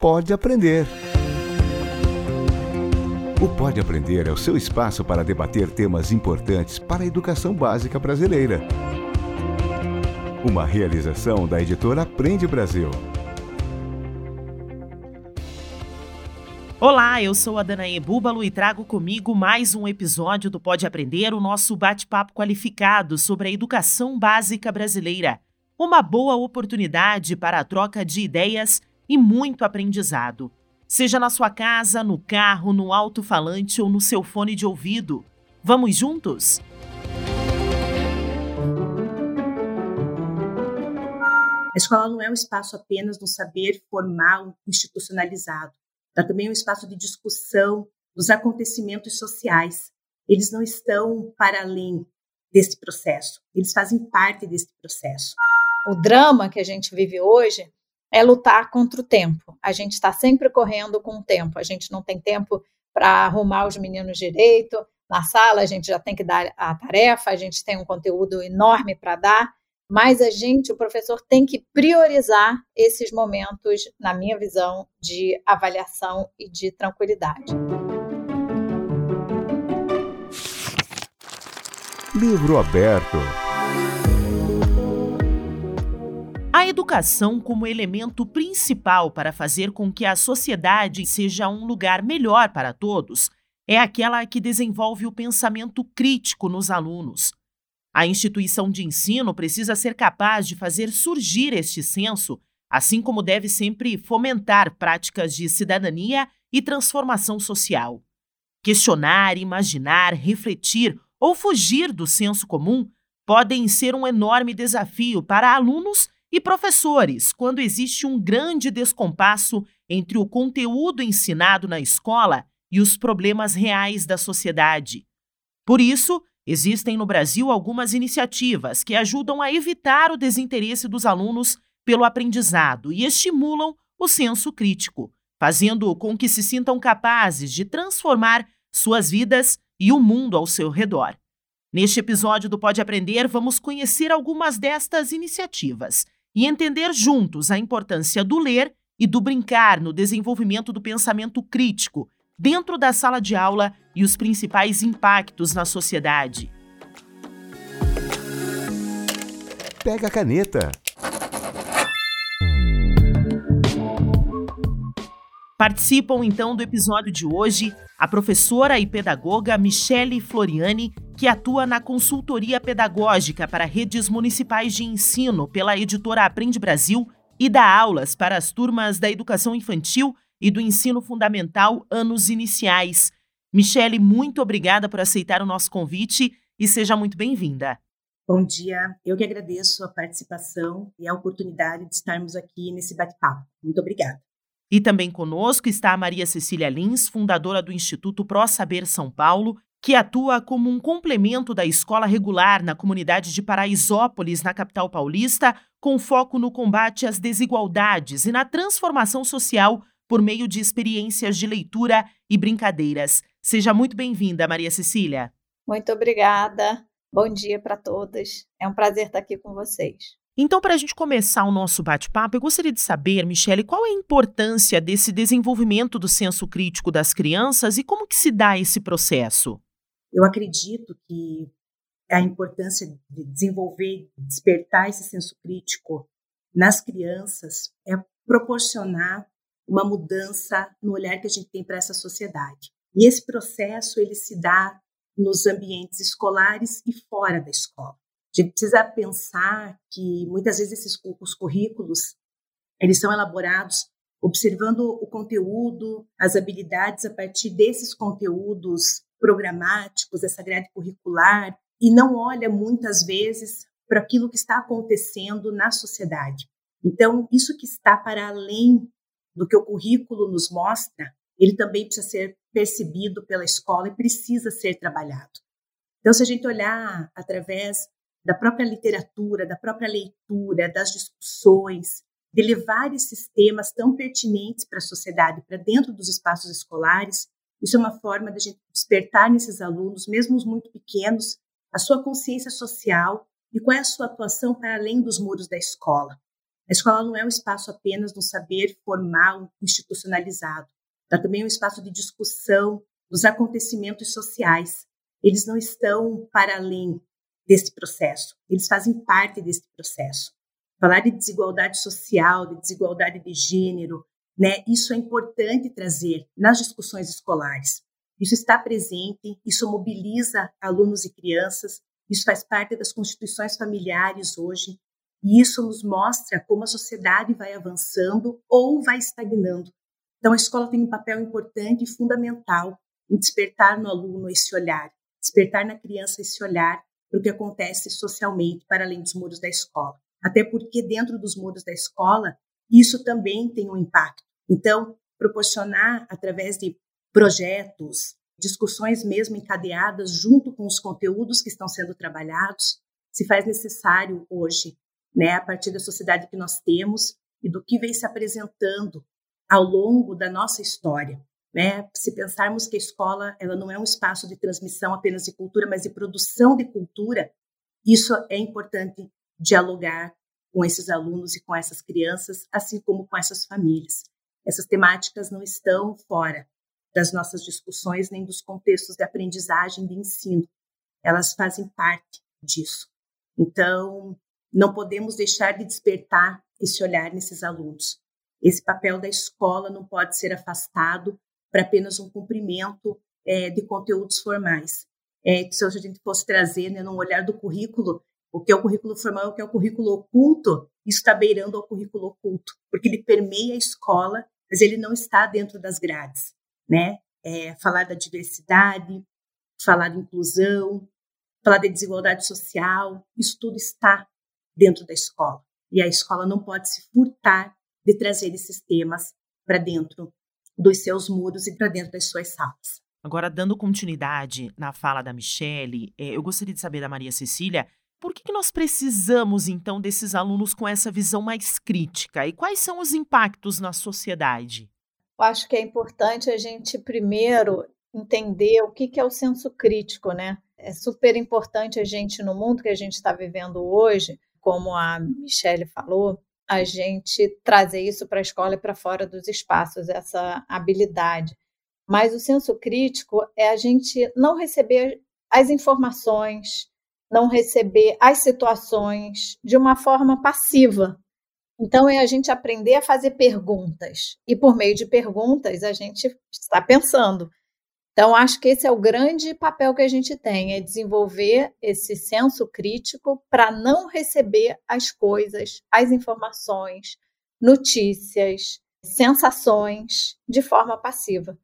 Pode Aprender. O Pode Aprender é o seu espaço para debater temas importantes para a educação básica brasileira. Uma realização da editora Aprende Brasil. Olá, eu sou a Danae Búbalo e trago comigo mais um episódio do Pode Aprender, o nosso bate-papo qualificado sobre a educação básica brasileira. Uma boa oportunidade para a troca de ideias e muito aprendizado. Seja na sua casa, no carro, no alto-falante ou no seu fone de ouvido. Vamos juntos? A escola não é um espaço apenas no saber formal institucionalizado Dá também um espaço de discussão dos acontecimentos sociais. Eles não estão para além desse processo, eles fazem parte desse processo. O drama que a gente vive hoje é lutar contra o tempo. A gente está sempre correndo com o tempo. A gente não tem tempo para arrumar os meninos direito. Na sala, a gente já tem que dar a tarefa, a gente tem um conteúdo enorme para dar mas a gente, o professor, tem que priorizar esses momentos, na minha visão, de avaliação e de tranquilidade. Livro aberto. A educação, como elemento principal para fazer com que a sociedade seja um lugar melhor para todos, é aquela que desenvolve o pensamento crítico nos alunos, a instituição de ensino precisa ser capaz de fazer surgir este senso, assim como deve sempre fomentar práticas de cidadania e transformação social. Questionar, imaginar, refletir ou fugir do senso comum podem ser um enorme desafio para alunos e professores quando existe um grande descompasso entre o conteúdo ensinado na escola e os problemas reais da sociedade. Por isso, Existem no Brasil algumas iniciativas que ajudam a evitar o desinteresse dos alunos pelo aprendizado e estimulam o senso crítico, fazendo com que se sintam capazes de transformar suas vidas e o mundo ao seu redor. Neste episódio do Pode Aprender, vamos conhecer algumas destas iniciativas e entender juntos a importância do ler e do brincar no desenvolvimento do pensamento crítico dentro da sala de aula e os principais impactos na sociedade. Pega a caneta. Participam então do episódio de hoje a professora e pedagoga Michele Floriani, que atua na consultoria pedagógica para redes municipais de ensino pela editora Aprende Brasil e dá aulas para as turmas da educação infantil e do ensino fundamental anos iniciais. Michele, muito obrigada por aceitar o nosso convite e seja muito bem-vinda. Bom dia, eu que agradeço a participação e a oportunidade de estarmos aqui nesse bate-papo. Muito obrigada. E também conosco está a Maria Cecília Lins, fundadora do Instituto Pro Saber São Paulo, que atua como um complemento da escola regular na comunidade de Paraisópolis, na capital paulista, com foco no combate às desigualdades e na transformação social por meio de experiências de leitura e brincadeiras. Seja muito bem-vinda, Maria Cecília. Muito obrigada. Bom dia para todas. É um prazer estar aqui com vocês. Então, para a gente começar o nosso bate-papo, eu gostaria de saber, Michele, qual é a importância desse desenvolvimento do senso crítico das crianças e como que se dá esse processo? Eu acredito que a importância de desenvolver, despertar esse senso crítico nas crianças é proporcionar uma mudança no olhar que a gente tem para essa sociedade. E esse processo ele se dá nos ambientes escolares e fora da escola. A gente precisa pensar que muitas vezes esses os currículos eles são elaborados observando o conteúdo, as habilidades a partir desses conteúdos programáticos, essa grade curricular, e não olha muitas vezes para aquilo que está acontecendo na sociedade. Então, isso que está para além do que o currículo nos mostra, ele também precisa ser percebido pela escola e precisa ser trabalhado. Então, se a gente olhar através da própria literatura, da própria leitura, das discussões, de levar esses temas tão pertinentes para a sociedade, para dentro dos espaços escolares, isso é uma forma de a gente despertar nesses alunos, mesmo os muito pequenos, a sua consciência social e qual é a sua atuação para além dos muros da escola. A escola não é um espaço apenas do saber formal, institucionalizado. Ela também é um espaço de discussão dos acontecimentos sociais. Eles não estão para além desse processo, eles fazem parte desse processo. Falar de desigualdade social, de desigualdade de gênero, né, isso é importante trazer nas discussões escolares. Isso está presente, isso mobiliza alunos e crianças, isso faz parte das constituições familiares hoje, e isso nos mostra como a sociedade vai avançando ou vai estagnando. Então, a escola tem um papel importante e fundamental em despertar no aluno esse olhar, despertar na criança esse olhar para o que acontece socialmente para além dos muros da escola. Até porque dentro dos muros da escola, isso também tem um impacto. Então, proporcionar através de projetos, discussões mesmo encadeadas junto com os conteúdos que estão sendo trabalhados, se faz necessário hoje né, a partir da sociedade que nós temos e do que vem se apresentando ao longo da nossa história. Né? Se pensarmos que a escola ela não é um espaço de transmissão apenas de cultura, mas de produção de cultura, isso é importante dialogar com esses alunos e com essas crianças, assim como com essas famílias. Essas temáticas não estão fora das nossas discussões nem dos contextos de aprendizagem de ensino. Elas fazem parte disso. Então, não podemos deixar de despertar esse olhar nesses alunos. Esse papel da escola não pode ser afastado para apenas um cumprimento é, de conteúdos formais. É, se a gente fosse trazer né, num olhar do currículo, o que é o currículo formal, o que é o currículo oculto, isso está beirando ao currículo oculto, porque ele permeia a escola, mas ele não está dentro das grades. Né? É, falar da diversidade, falar de inclusão, falar da desigualdade social, isso tudo está dentro da escola. E a escola não pode se furtar de trazer esses temas para dentro dos seus muros e para dentro das suas salas. Agora, dando continuidade na fala da Michele, é, eu gostaria de saber da Maria Cecília por que, que nós precisamos, então, desses alunos com essa visão mais crítica e quais são os impactos na sociedade? Eu acho que é importante a gente primeiro entender o que, que é o senso crítico, né? É super importante a gente, no mundo que a gente está vivendo hoje, como a Michelle falou, a gente trazer isso para a escola e para fora dos espaços, essa habilidade. Mas o senso crítico é a gente não receber as informações, não receber as situações de uma forma passiva. Então, é a gente aprender a fazer perguntas. E por meio de perguntas, a gente está pensando. Então, acho que esse é o grande papel que a gente tem, é desenvolver esse senso crítico para não receber as coisas, as informações, notícias, sensações de forma passiva.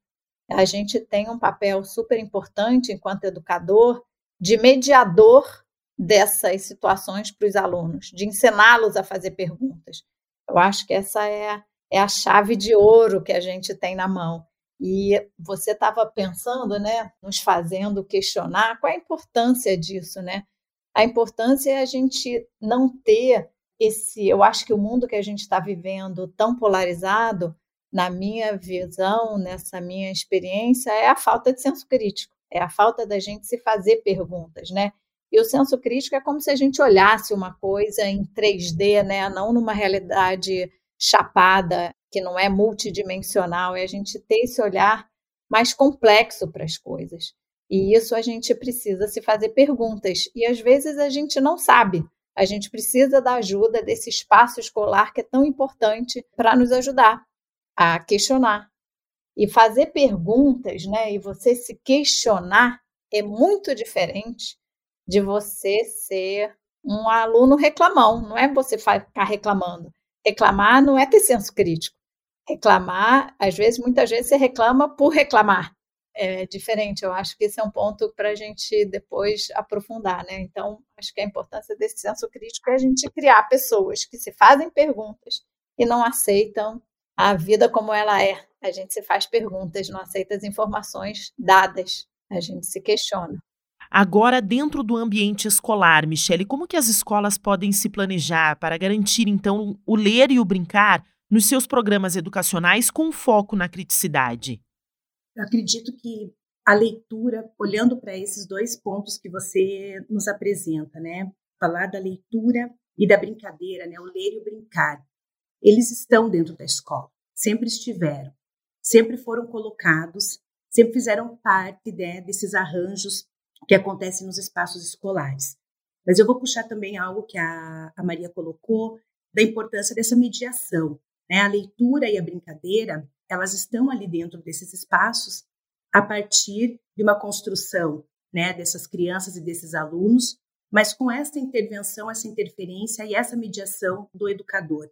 A gente tem um papel super importante enquanto educador de mediador dessas situações para os alunos, de ensiná-los a fazer perguntas. Eu acho que essa é, é a chave de ouro que a gente tem na mão e você estava pensando, né, nos fazendo questionar qual a importância disso, né? A importância é a gente não ter esse. Eu acho que o mundo que a gente está vivendo tão polarizado, na minha visão, nessa minha experiência, é a falta de senso crítico, é a falta da gente se fazer perguntas, né? E o senso crítico é como se a gente olhasse uma coisa em 3D, né? Não numa realidade chapada que não é multidimensional, é a gente ter esse olhar mais complexo para as coisas. E isso a gente precisa se fazer perguntas. E às vezes a gente não sabe. A gente precisa da ajuda desse espaço escolar que é tão importante para nos ajudar a questionar. E fazer perguntas, né? E você se questionar é muito diferente de você ser um aluno reclamão. Não é você ficar reclamando. Reclamar não é ter senso crítico reclamar, às vezes, muitas vezes você reclama por reclamar. É diferente, eu acho que esse é um ponto para a gente depois aprofundar, né? Então, acho que a importância desse senso crítico é a gente criar pessoas que se fazem perguntas e não aceitam a vida como ela é. A gente se faz perguntas, não aceita as informações dadas, a gente se questiona. Agora, dentro do ambiente escolar, Michele, como que as escolas podem se planejar para garantir, então, o ler e o brincar nos seus programas educacionais com foco na criticidade? Eu acredito que a leitura, olhando para esses dois pontos que você nos apresenta, né? Falar da leitura e da brincadeira, né? O ler e o brincar. eles estão dentro da escola, sempre estiveram, sempre foram colocados, sempre fizeram parte né, desses arranjos que acontecem nos espaços escolares. Mas eu vou puxar também algo que a, a Maria colocou, da importância dessa mediação. Né? A leitura e a brincadeira, elas estão ali dentro desses espaços a partir de uma construção né, dessas crianças e desses alunos, mas com essa intervenção, essa interferência e essa mediação do educador.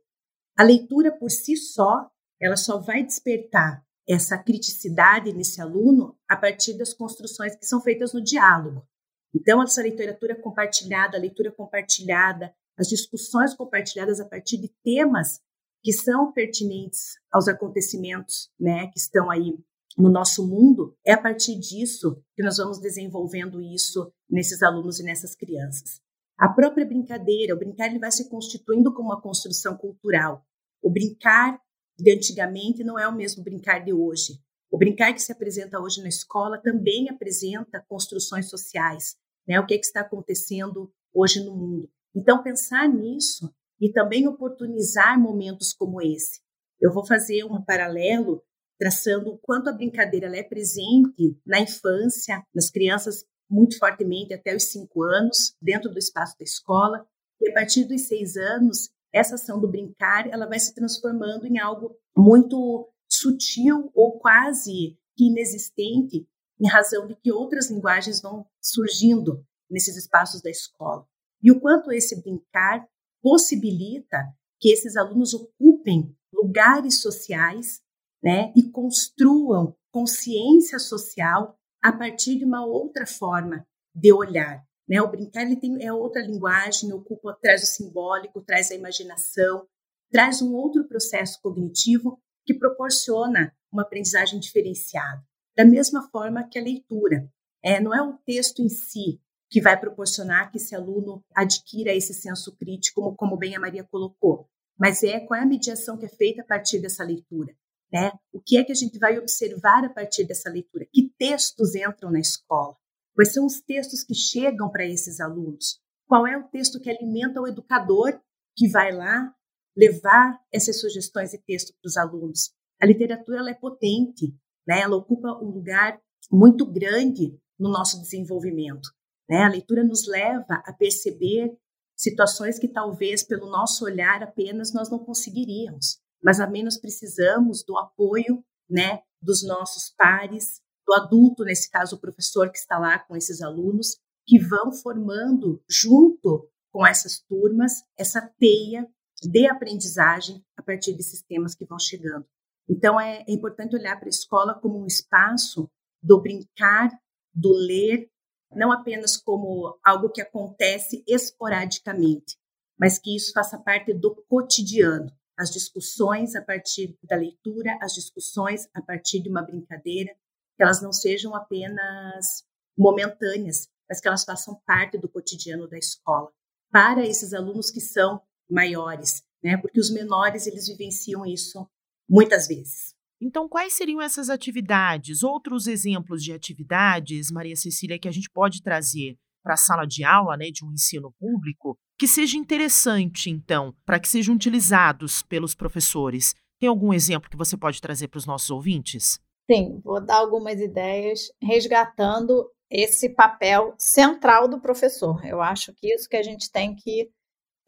A leitura por si só, ela só vai despertar essa criticidade nesse aluno a partir das construções que são feitas no diálogo. Então, essa literatura compartilhada, a leitura compartilhada, as discussões compartilhadas a partir de temas que são pertinentes aos acontecimentos, né, que estão aí no nosso mundo, é a partir disso que nós vamos desenvolvendo isso nesses alunos e nessas crianças. A própria brincadeira, o brincar ele vai se constituindo como uma construção cultural. O brincar de antigamente não é o mesmo brincar de hoje. O brincar que se apresenta hoje na escola também apresenta construções sociais, né? O que, é que está acontecendo hoje no mundo. Então, pensar nisso e também oportunizar momentos como esse. Eu vou fazer um paralelo traçando o quanto a brincadeira é presente na infância, nas crianças muito fortemente até os cinco anos, dentro do espaço da escola, e a partir dos seis anos, essa ação do brincar ela vai se transformando em algo muito sutil ou quase inexistente, em razão de que outras linguagens vão surgindo nesses espaços da escola. E o quanto esse brincar possibilita que esses alunos ocupem lugares sociais né, e construam consciência social a partir de uma outra forma de olhar. Né? O brincar ele tem, é outra linguagem, ocupa, traz o simbólico, traz a imaginação, traz um outro processo cognitivo que proporciona uma aprendizagem diferenciada. Da mesma forma que a leitura. É, não é o texto em si que vai proporcionar que esse aluno adquira esse senso crítico, como, como bem a Maria colocou, mas é qual é a mediação que é feita a partir dessa leitura. Né? O que é que a gente vai observar a partir dessa leitura? Que textos entram na escola? Quais são os textos que chegam para esses alunos? Qual é o texto que alimenta o educador que vai lá levar essas sugestões e texto para os alunos? A literatura é potente, né? ela ocupa um lugar muito grande no nosso desenvolvimento. Né? A leitura nos leva a perceber situações que talvez pelo nosso olhar apenas nós não conseguiríamos, mas a menos precisamos do apoio, né, dos nossos pares, adulto, nesse caso o professor que está lá com esses alunos, que vão formando junto com essas turmas essa teia de aprendizagem a partir desses temas que vão chegando. Então é, é importante olhar para a escola como um espaço do brincar, do ler não apenas como algo que acontece esporadicamente, mas que isso faça parte do cotidiano. As discussões a partir da leitura, as discussões a partir de uma brincadeira, que elas não sejam apenas momentâneas, mas que elas façam parte do cotidiano da escola. Para esses alunos que são maiores, né? Porque os menores eles vivenciam isso muitas vezes. Então, quais seriam essas atividades? Outros exemplos de atividades, Maria Cecília, que a gente pode trazer para a sala de aula né, de um ensino público, que seja interessante, então, para que sejam utilizados pelos professores? Tem algum exemplo que você pode trazer para os nossos ouvintes? Sim, vou dar algumas ideias resgatando esse papel central do professor. Eu acho que isso que a gente tem que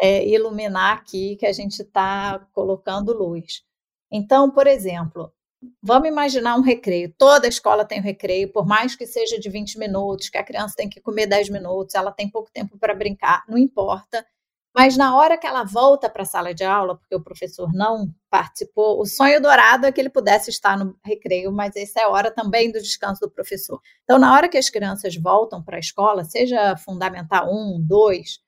é, iluminar aqui, que a gente está colocando luz. Então, por exemplo, Vamos imaginar um recreio. Toda escola tem um recreio, por mais que seja de 20 minutos, que a criança tem que comer 10 minutos, ela tem pouco tempo para brincar, não importa. Mas na hora que ela volta para a sala de aula, porque o professor não participou, o sonho dourado é que ele pudesse estar no recreio, mas essa é a hora também do descanso do professor. Então, na hora que as crianças voltam para a escola, seja fundamental 1, 2,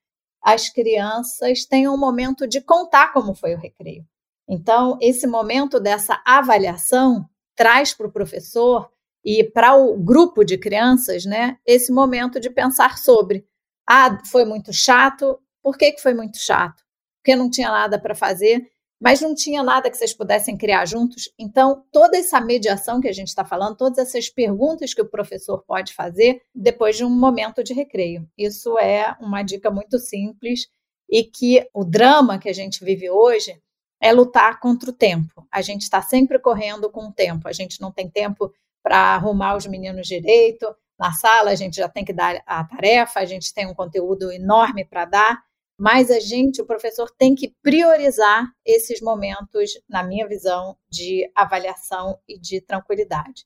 as crianças têm um momento de contar como foi o recreio. Então, esse momento dessa avaliação traz para o professor e para o grupo de crianças, né, esse momento de pensar sobre, ah, foi muito chato, por que, que foi muito chato? Porque não tinha nada para fazer, mas não tinha nada que vocês pudessem criar juntos. Então, toda essa mediação que a gente está falando, todas essas perguntas que o professor pode fazer depois de um momento de recreio. Isso é uma dica muito simples e que o drama que a gente vive hoje é lutar contra o tempo. A gente está sempre correndo com o tempo. A gente não tem tempo para arrumar os meninos direito. Na sala, a gente já tem que dar a tarefa, a gente tem um conteúdo enorme para dar, mas a gente, o professor, tem que priorizar esses momentos, na minha visão, de avaliação e de tranquilidade.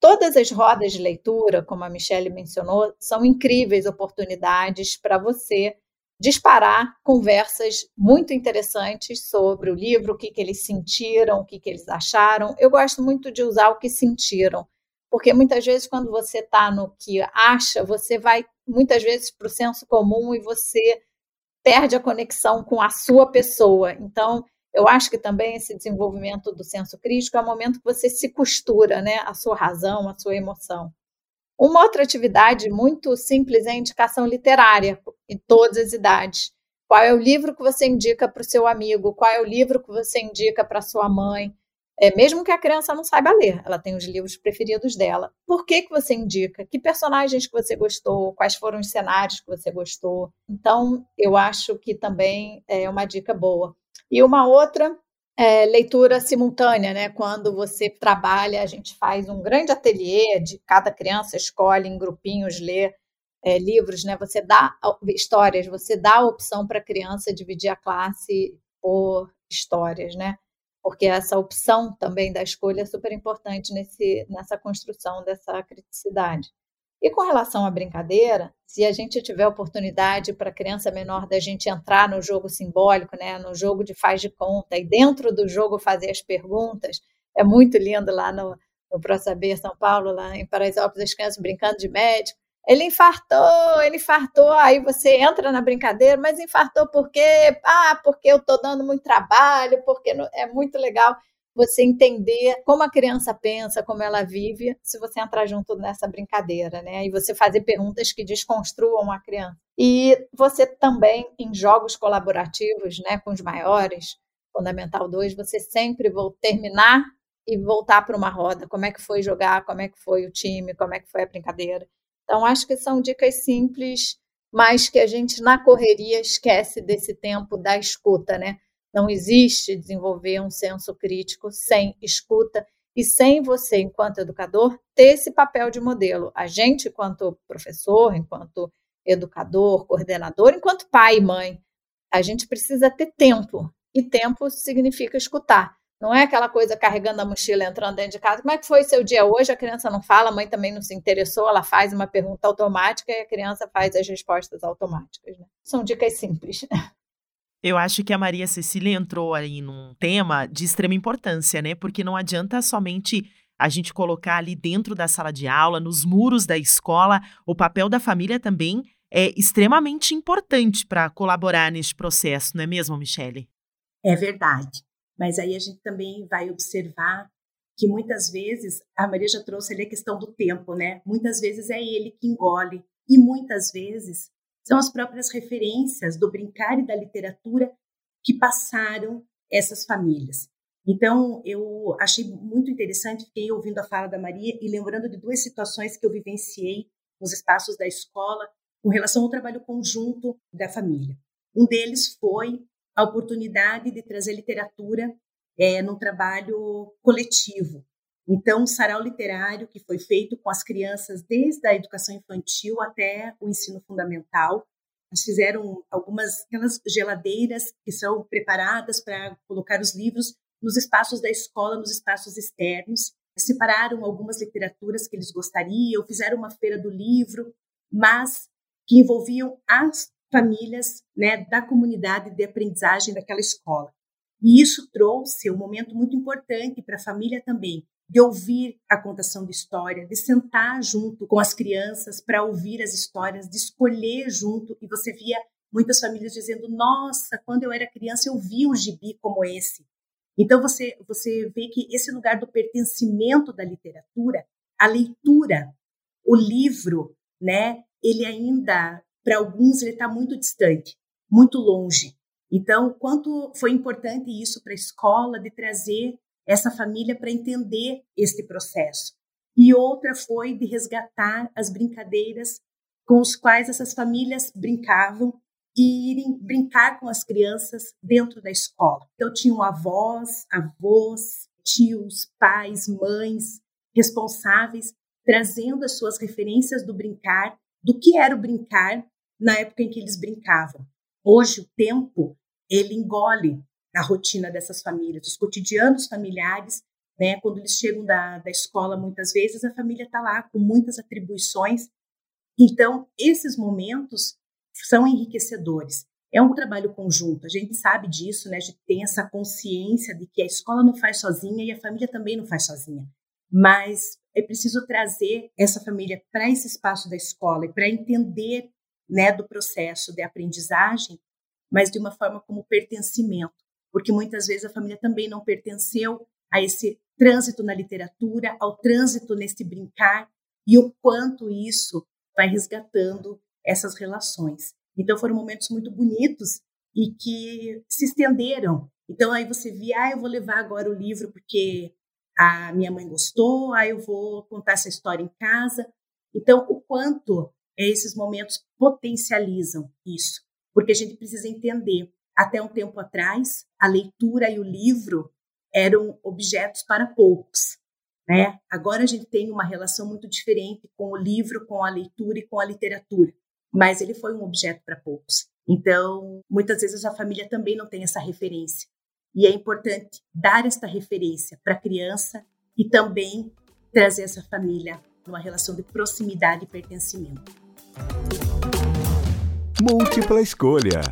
Todas as rodas de leitura, como a Michelle mencionou, são incríveis oportunidades para você disparar conversas muito interessantes sobre o livro, o que, que eles sentiram, o que, que eles acharam. Eu gosto muito de usar o que sentiram, porque muitas vezes, quando você está no que acha, você vai muitas vezes para o senso comum e você perde a conexão com a sua pessoa. Então, eu acho que também esse desenvolvimento do senso crítico é o momento que você se costura, né? A sua razão, a sua emoção. Uma outra atividade muito simples é a indicação literária, em todas as idades. Qual é o livro que você indica para o seu amigo? Qual é o livro que você indica para sua mãe? É, mesmo que a criança não saiba ler, ela tem os livros preferidos dela. Por que, que você indica? Que personagens que você gostou? Quais foram os cenários que você gostou? Então, eu acho que também é uma dica boa. E uma outra é, leitura simultânea, né? Quando você trabalha, a gente faz um grande ateliê de cada criança escolhe em grupinhos ler é, livros, né? Você dá histórias, você dá a opção para a criança dividir a classe por histórias, né? Porque essa opção também da escolha é super importante nesse, nessa construção dessa criticidade. E com relação à brincadeira, se a gente tiver oportunidade para criança menor da gente entrar no jogo simbólico, né, no jogo de faz de conta, e dentro do jogo fazer as perguntas, é muito lindo lá no, no Pro Saber São Paulo, lá em Paraisópolis, as crianças brincando de médico. Ele infartou, ele infartou, aí você entra na brincadeira, mas infartou por quê? Ah, porque eu estou dando muito trabalho, porque é muito legal você entender como a criança pensa, como ela vive, se você entrar junto nessa brincadeira, né? E você fazer perguntas que desconstruam a criança. E você também, em jogos colaborativos, né, com os maiores, Fundamental 2, você sempre vou terminar e voltar para uma roda. Como é que foi jogar, como é que foi o time, como é que foi a brincadeira. Então, acho que são dicas simples, mas que a gente, na correria, esquece desse tempo da escuta, né? Não existe desenvolver um senso crítico sem escuta e sem você, enquanto educador, ter esse papel de modelo. A gente, enquanto professor, enquanto educador, coordenador, enquanto pai e mãe, a gente precisa ter tempo. E tempo significa escutar. Não é aquela coisa carregando a mochila, entrando dentro de casa. Como é que foi seu dia hoje? A criança não fala, a mãe também não se interessou, ela faz uma pergunta automática e a criança faz as respostas automáticas. Né? São dicas simples. Eu acho que a Maria Cecília entrou aí num tema de extrema importância, né? Porque não adianta somente a gente colocar ali dentro da sala de aula, nos muros da escola, o papel da família também é extremamente importante para colaborar neste processo, não é mesmo, Michele? É verdade. Mas aí a gente também vai observar que muitas vezes, a Maria já trouxe ali a questão do tempo, né? Muitas vezes é ele que engole e muitas vezes são as próprias referências do brincar e da literatura que passaram essas famílias. Então, eu achei muito interessante, fiquei ouvindo a fala da Maria e lembrando de duas situações que eu vivenciei nos espaços da escola com relação ao trabalho conjunto da família. Um deles foi a oportunidade de trazer literatura é, num trabalho coletivo. Então, o sarau literário que foi feito com as crianças desde a educação infantil até o ensino fundamental. Eles fizeram algumas aquelas geladeiras que são preparadas para colocar os livros nos espaços da escola, nos espaços externos. Separaram algumas literaturas que eles gostariam, fizeram uma feira do livro, mas que envolviam as famílias né, da comunidade de aprendizagem daquela escola. E isso trouxe um momento muito importante para a família também, de ouvir a contação de história, de sentar junto com as crianças para ouvir as histórias, de escolher junto. E você via muitas famílias dizendo: Nossa, quando eu era criança eu vi um gibi como esse. Então você, você vê que esse lugar do pertencimento da literatura, a leitura, o livro, né, ele ainda, para alguns, ele está muito distante, muito longe. Então, quanto foi importante isso para a escola de trazer essa família para entender este processo. E outra foi de resgatar as brincadeiras com os quais essas famílias brincavam e irem brincar com as crianças dentro da escola. Então, tinham avós, avós, tios, pais, mães responsáveis, trazendo as suas referências do brincar, do que era o brincar na época em que eles brincavam. Hoje, o tempo, ele engole a rotina dessas famílias, os cotidianos familiares, né? Quando eles chegam da, da escola, muitas vezes a família está lá com muitas atribuições. Então, esses momentos são enriquecedores. É um trabalho conjunto, a gente sabe disso, né? A gente tem essa consciência de que a escola não faz sozinha e a família também não faz sozinha. Mas é preciso trazer essa família para esse espaço da escola e para entender, né, do processo de aprendizagem, mas de uma forma como pertencimento, porque muitas vezes a família também não pertenceu a esse trânsito na literatura, ao trânsito nesse brincar e o quanto isso vai resgatando essas relações. Então foram momentos muito bonitos e que se estenderam. Então aí você via, ah, eu vou levar agora o livro porque a minha mãe gostou, ah, eu vou contar essa história em casa. Então o quanto esses momentos potencializam isso, porque a gente precisa entender. Até um tempo atrás, a leitura e o livro eram objetos para poucos. Né? Agora a gente tem uma relação muito diferente com o livro, com a leitura e com a literatura mas ele foi um objeto para poucos. Então, muitas vezes a família também não tem essa referência. E é importante dar esta referência para a criança e também trazer essa família numa relação de proximidade e pertencimento. Múltipla escolha.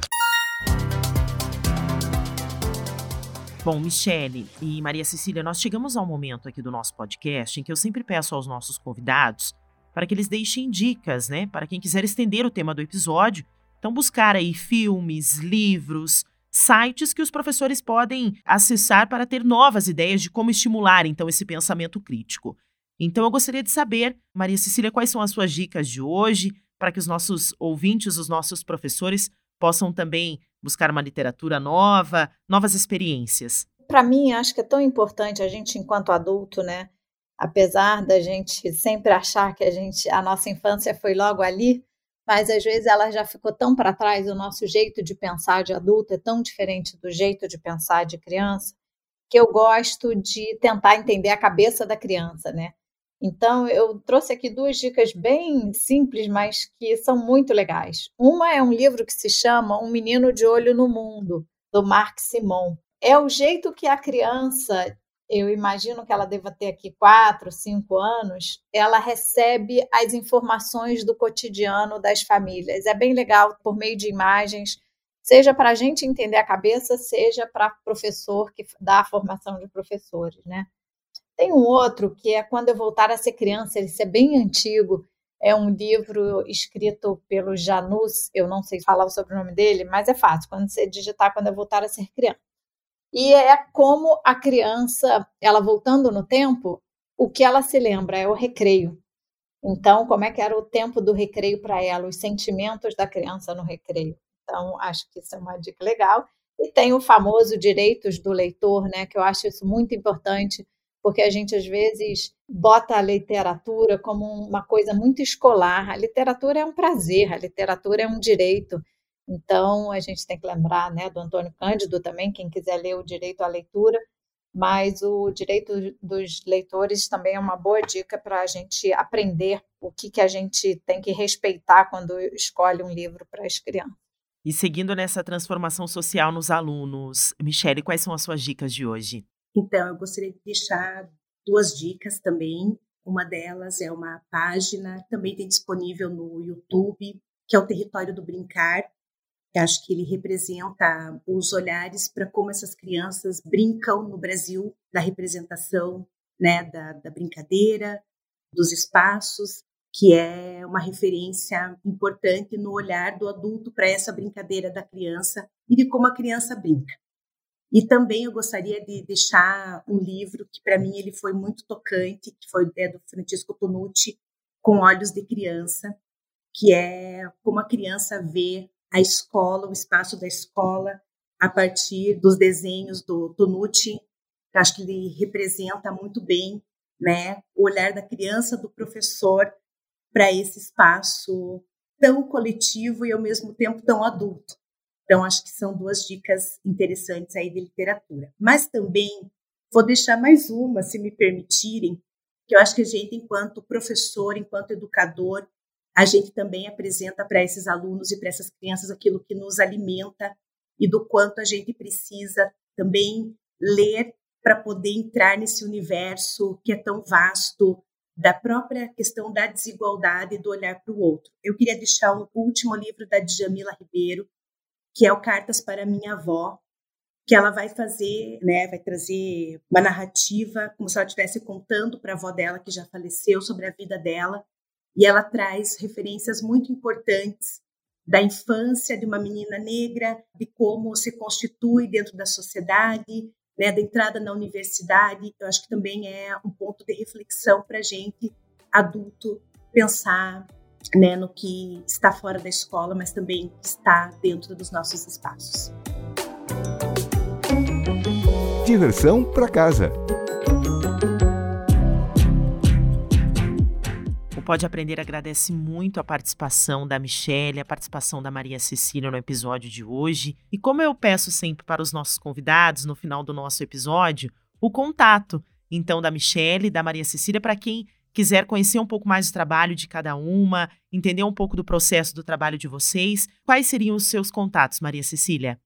Bom, Michele e Maria Cecília, nós chegamos ao momento aqui do nosso podcast em que eu sempre peço aos nossos convidados para que eles deixem dicas, né? Para quem quiser estender o tema do episódio. Então, buscar aí filmes, livros, sites que os professores podem acessar para ter novas ideias de como estimular, então, esse pensamento crítico. Então, eu gostaria de saber, Maria Cecília, quais são as suas dicas de hoje, para que os nossos ouvintes, os nossos professores, possam também buscar uma literatura nova, novas experiências. Para mim, acho que é tão importante a gente, enquanto adulto, né, apesar da gente sempre achar que a gente a nossa infância foi logo ali, mas às vezes ela já ficou tão para trás, o nosso jeito de pensar de adulto é tão diferente do jeito de pensar de criança, que eu gosto de tentar entender a cabeça da criança, né? Então, eu trouxe aqui duas dicas bem simples, mas que são muito legais. Uma é um livro que se chama Um Menino de Olho no Mundo, do Mark Simon. É o jeito que a criança eu imagino que ela deva ter aqui quatro, cinco anos, ela recebe as informações do cotidiano das famílias. É bem legal por meio de imagens, seja para a gente entender a cabeça, seja para professor que dá a formação de professores, né? Tem um outro que é Quando Eu Voltar a Ser Criança, ele é bem antigo, é um livro escrito pelo Janus, eu não sei falar o sobrenome dele, mas é fácil, quando você digitar Quando Eu Voltar a Ser Criança e é como a criança, ela voltando no tempo, o que ela se lembra é o recreio. Então, como é que era o tempo do recreio para ela, os sentimentos da criança no recreio. Então, acho que isso é uma dica legal. E tem o famoso direitos do leitor, né, que eu acho isso muito importante, porque a gente às vezes bota a literatura como uma coisa muito escolar. A literatura é um prazer, a literatura é um direito. Então, a gente tem que lembrar né, do Antônio Cândido também, quem quiser ler o direito à leitura, mas o direito dos leitores também é uma boa dica para a gente aprender o que, que a gente tem que respeitar quando escolhe um livro para as crianças. E seguindo nessa transformação social nos alunos, Michele, quais são as suas dicas de hoje? Então, eu gostaria de deixar duas dicas também. Uma delas é uma página, também tem disponível no YouTube, que é o Território do Brincar, acho que ele representa os olhares para como essas crianças brincam no Brasil, da representação né, da, da brincadeira, dos espaços, que é uma referência importante no olhar do adulto para essa brincadeira da criança e de como a criança brinca. E também eu gostaria de deixar um livro que para mim ele foi muito tocante, que foi é do Francisco Tonucci, Com Olhos de Criança, que é como a criança vê a escola, o espaço da escola, a partir dos desenhos do Tonucci, que acho que ele representa muito bem né, o olhar da criança, do professor, para esse espaço tão coletivo e ao mesmo tempo tão adulto. Então, acho que são duas dicas interessantes aí de literatura. Mas também vou deixar mais uma, se me permitirem, que eu acho que a gente, enquanto professor, enquanto educador, a gente também apresenta para esses alunos e para essas crianças aquilo que nos alimenta e do quanto a gente precisa também ler para poder entrar nesse universo que é tão vasto da própria questão da desigualdade e do olhar para o outro. Eu queria deixar o último livro da Djamila Ribeiro, que é o Cartas para Minha Avó, que ela vai fazer, né, vai trazer uma narrativa como se ela estivesse contando para a avó dela que já faleceu sobre a vida dela, e ela traz referências muito importantes da infância de uma menina negra, de como se constitui dentro da sociedade, né, da entrada na universidade. Eu acho que também é um ponto de reflexão para a gente, adulto, pensar né, no que está fora da escola, mas também está dentro dos nossos espaços. Diversão para casa. Pode Aprender agradece muito a participação da Michelle, a participação da Maria Cecília no episódio de hoje. E como eu peço sempre para os nossos convidados, no final do nosso episódio, o contato, então, da Michelle e da Maria Cecília, para quem quiser conhecer um pouco mais do trabalho de cada uma, entender um pouco do processo do trabalho de vocês, quais seriam os seus contatos, Maria Cecília?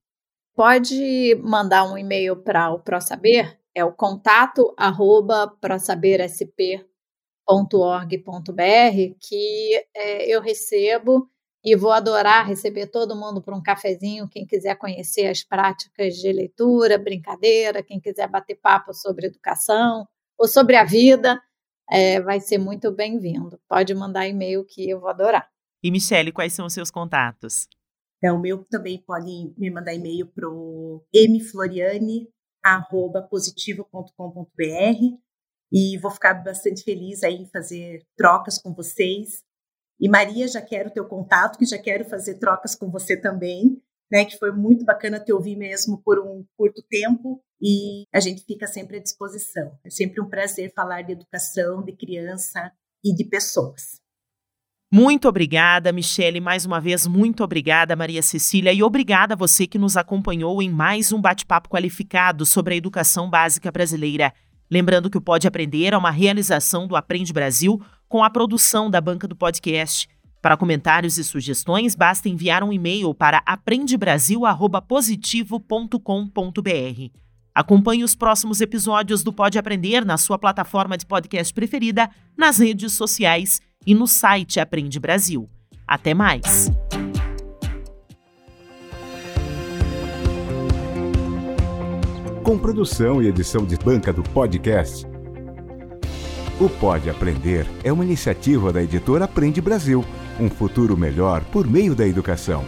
Pode mandar um e-mail para o ProSaber, é o contato arroba prosabersp.org.br, que é, eu recebo e vou adorar receber todo mundo para um cafezinho, quem quiser conhecer as práticas de leitura, brincadeira, quem quiser bater papo sobre educação ou sobre a vida, é, vai ser muito bem-vindo. Pode mandar e-mail que eu vou adorar. E, Michele, quais são os seus contatos? Então, o meu também pode me mandar e-mail para o mfloriane.positivo.com.br e vou ficar bastante feliz aí em fazer trocas com vocês. E Maria, já quero teu contato, que já quero fazer trocas com você também, né? Que foi muito bacana te ouvir mesmo por um curto tempo e a gente fica sempre à disposição. É sempre um prazer falar de educação, de criança e de pessoas. Muito obrigada, Michele. Mais uma vez, muito obrigada, Maria Cecília. E obrigada a você que nos acompanhou em mais um bate-papo qualificado sobre a educação básica brasileira. Lembrando que o Pode Aprender é uma realização do Aprende Brasil com a produção da banca do podcast. Para comentários e sugestões, basta enviar um e-mail para aprendebrasil.positivo.com.br. Acompanhe os próximos episódios do Pode Aprender na sua plataforma de podcast preferida, nas redes sociais e no site Aprende Brasil. Até mais! Com produção e edição de banca do podcast. O Pode Aprender é uma iniciativa da editora Aprende Brasil um futuro melhor por meio da educação.